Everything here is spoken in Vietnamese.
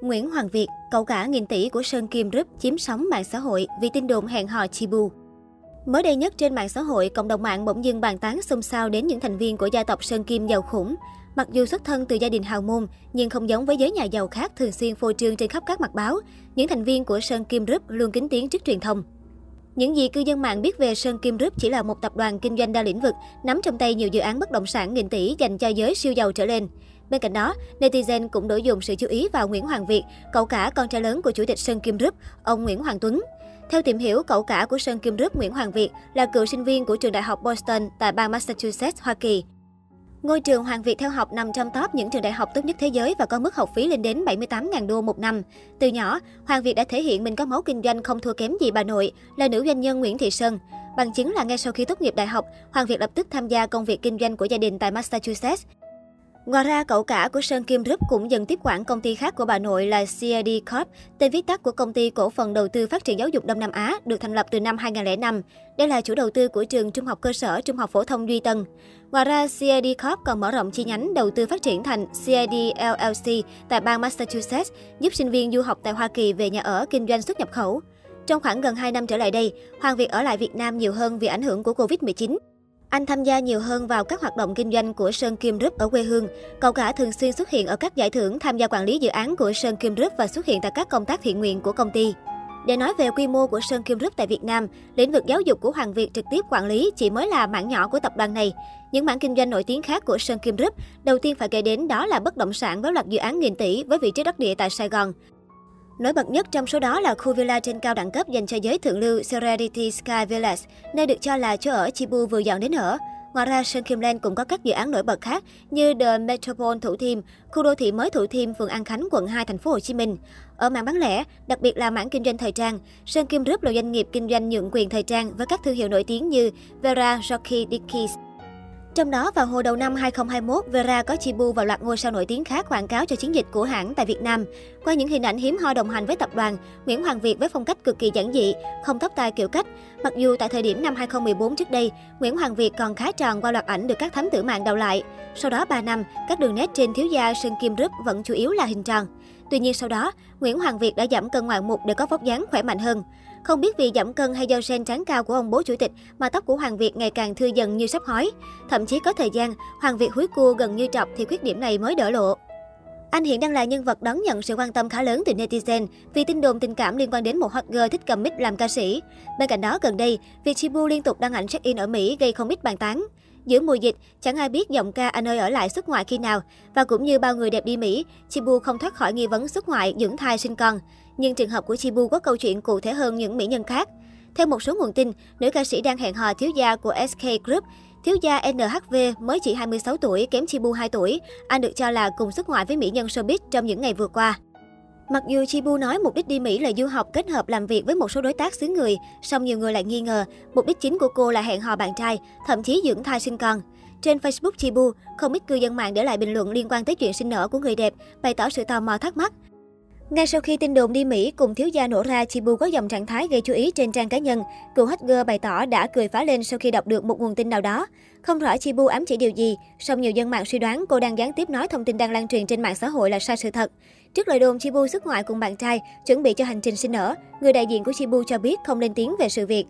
Nguyễn Hoàng Việt, cậu cả nghìn tỷ của Sơn Kim Group chiếm sóng mạng xã hội vì tin đồn hẹn hò Chibu. Mới đây nhất trên mạng xã hội, cộng đồng mạng bỗng dưng bàn tán xôn xao đến những thành viên của gia tộc Sơn Kim giàu khủng. Mặc dù xuất thân từ gia đình hào môn, nhưng không giống với giới nhà giàu khác thường xuyên phô trương trên khắp các mặt báo, những thành viên của Sơn Kim Group luôn kính tiếng trước truyền thông. Những gì cư dân mạng biết về Sơn Kim Group chỉ là một tập đoàn kinh doanh đa lĩnh vực, nắm trong tay nhiều dự án bất động sản nghìn tỷ dành cho giới siêu giàu trở lên. Bên cạnh đó, netizen cũng đổ dồn sự chú ý vào Nguyễn Hoàng Việt, cậu cả con trai lớn của chủ tịch Sơn Kim Rúp, ông Nguyễn Hoàng Tuấn. Theo tìm hiểu, cậu cả của Sơn Kim Rúp Nguyễn Hoàng Việt là cựu sinh viên của trường đại học Boston tại bang Massachusetts, Hoa Kỳ. Ngôi trường Hoàng Việt theo học nằm trong top những trường đại học tốt nhất thế giới và có mức học phí lên đến 78.000 đô một năm. Từ nhỏ, Hoàng Việt đã thể hiện mình có máu kinh doanh không thua kém gì bà nội, là nữ doanh nhân Nguyễn Thị Sơn. Bằng chứng là ngay sau khi tốt nghiệp đại học, Hoàng Việt lập tức tham gia công việc kinh doanh của gia đình tại Massachusetts. Ngoài ra, cậu cả của Sơn Kim Group cũng dần tiếp quản công ty khác của bà nội là CID Corp, tên viết tắt của công ty cổ phần đầu tư phát triển giáo dục Đông Nam Á, được thành lập từ năm 2005. Đây là chủ đầu tư của trường Trung học cơ sở Trung học phổ thông Duy Tân. Ngoài ra, CID Corp còn mở rộng chi nhánh đầu tư phát triển thành CID LLC tại bang Massachusetts, giúp sinh viên du học tại Hoa Kỳ về nhà ở kinh doanh xuất nhập khẩu. Trong khoảng gần 2 năm trở lại đây, Hoàng Việt ở lại Việt Nam nhiều hơn vì ảnh hưởng của Covid-19. Anh tham gia nhiều hơn vào các hoạt động kinh doanh của Sơn Kim Group ở quê hương. Cậu cả thường xuyên xuất hiện ở các giải thưởng, tham gia quản lý dự án của Sơn Kim Group và xuất hiện tại các công tác thiện nguyện của công ty. Để nói về quy mô của Sơn Kim Group tại Việt Nam, lĩnh vực giáo dục của Hoàng Việt trực tiếp quản lý chỉ mới là mảng nhỏ của tập đoàn này. Những mảng kinh doanh nổi tiếng khác của Sơn Kim Group, đầu tiên phải kể đến đó là bất động sản với loạt dự án nghìn tỷ với vị trí đắc địa tại Sài Gòn. Nổi bật nhất trong số đó là khu villa trên cao đẳng cấp dành cho giới thượng lưu Serenity Sky Village, nơi được cho là chỗ ở Chibu vừa dọn đến ở. Ngoài ra, Sơn Kim Land cũng có các dự án nổi bật khác như The Metropole Thủ Thiêm, khu đô thị mới Thủ Thiêm, phường An Khánh, quận 2, thành phố Hồ Chí Minh. Ở mảng bán lẻ, đặc biệt là mảng kinh doanh thời trang, Sơn Kim Group là doanh nghiệp kinh doanh nhượng quyền thời trang với các thương hiệu nổi tiếng như Vera, Rocky, Dickies. Trong đó, vào hồi đầu năm 2021, Vera có Chibu và loạt ngôi sao nổi tiếng khác quảng cáo cho chiến dịch của hãng tại Việt Nam. Qua những hình ảnh hiếm hoi đồng hành với tập đoàn, Nguyễn Hoàng Việt với phong cách cực kỳ giản dị, không tóc tai kiểu cách. Mặc dù tại thời điểm năm 2014 trước đây, Nguyễn Hoàng Việt còn khá tròn qua loạt ảnh được các thám tử mạng đào lại. Sau đó 3 năm, các đường nét trên thiếu gia Sơn Kim rứt vẫn chủ yếu là hình tròn. Tuy nhiên sau đó, Nguyễn Hoàng Việt đã giảm cân ngoạn mục để có vóc dáng khỏe mạnh hơn. Không biết vì giảm cân hay do gen trắng cao của ông bố chủ tịch mà tóc của Hoàng Việt ngày càng thưa dần như sắp hói. Thậm chí có thời gian, Hoàng Việt húi cua gần như trọc thì khuyết điểm này mới đỡ lộ. Anh hiện đang là nhân vật đón nhận sự quan tâm khá lớn từ netizen vì tin đồn tình cảm liên quan đến một hot girl thích cầm mic làm ca sĩ. Bên cạnh đó, gần đây, việc Chibu liên tục đăng ảnh check-in ở Mỹ gây không ít bàn tán. Giữa mùa dịch, chẳng ai biết giọng ca anh ơi ở lại xuất ngoại khi nào. Và cũng như bao người đẹp đi Mỹ, Chibu không thoát khỏi nghi vấn xuất ngoại, dưỡng thai sinh con. Nhưng trường hợp của Chibu có câu chuyện cụ thể hơn những mỹ nhân khác. Theo một số nguồn tin, nữ ca sĩ đang hẹn hò thiếu gia của SK Group. Thiếu gia NHV mới chỉ 26 tuổi, kém Chibu 2 tuổi. Anh được cho là cùng xuất ngoại với mỹ nhân showbiz trong những ngày vừa qua. Mặc dù Chibu nói mục đích đi Mỹ là du học kết hợp làm việc với một số đối tác xứ người, song nhiều người lại nghi ngờ mục đích chính của cô là hẹn hò bạn trai, thậm chí dưỡng thai sinh con. Trên Facebook Chibu, không ít cư dân mạng để lại bình luận liên quan tới chuyện sinh nở của người đẹp, bày tỏ sự tò mò thắc mắc. Ngay sau khi tin đồn đi Mỹ cùng thiếu gia nổ ra, Chibu có dòng trạng thái gây chú ý trên trang cá nhân. Cựu hot girl bày tỏ đã cười phá lên sau khi đọc được một nguồn tin nào đó. Không rõ Chibu ám chỉ điều gì, song nhiều dân mạng suy đoán cô đang gián tiếp nói thông tin đang lan truyền trên mạng xã hội là sai sự thật. Trước lời đồn Chibu xuất ngoại cùng bạn trai, chuẩn bị cho hành trình sinh nở, người đại diện của Chibu cho biết không lên tiếng về sự việc.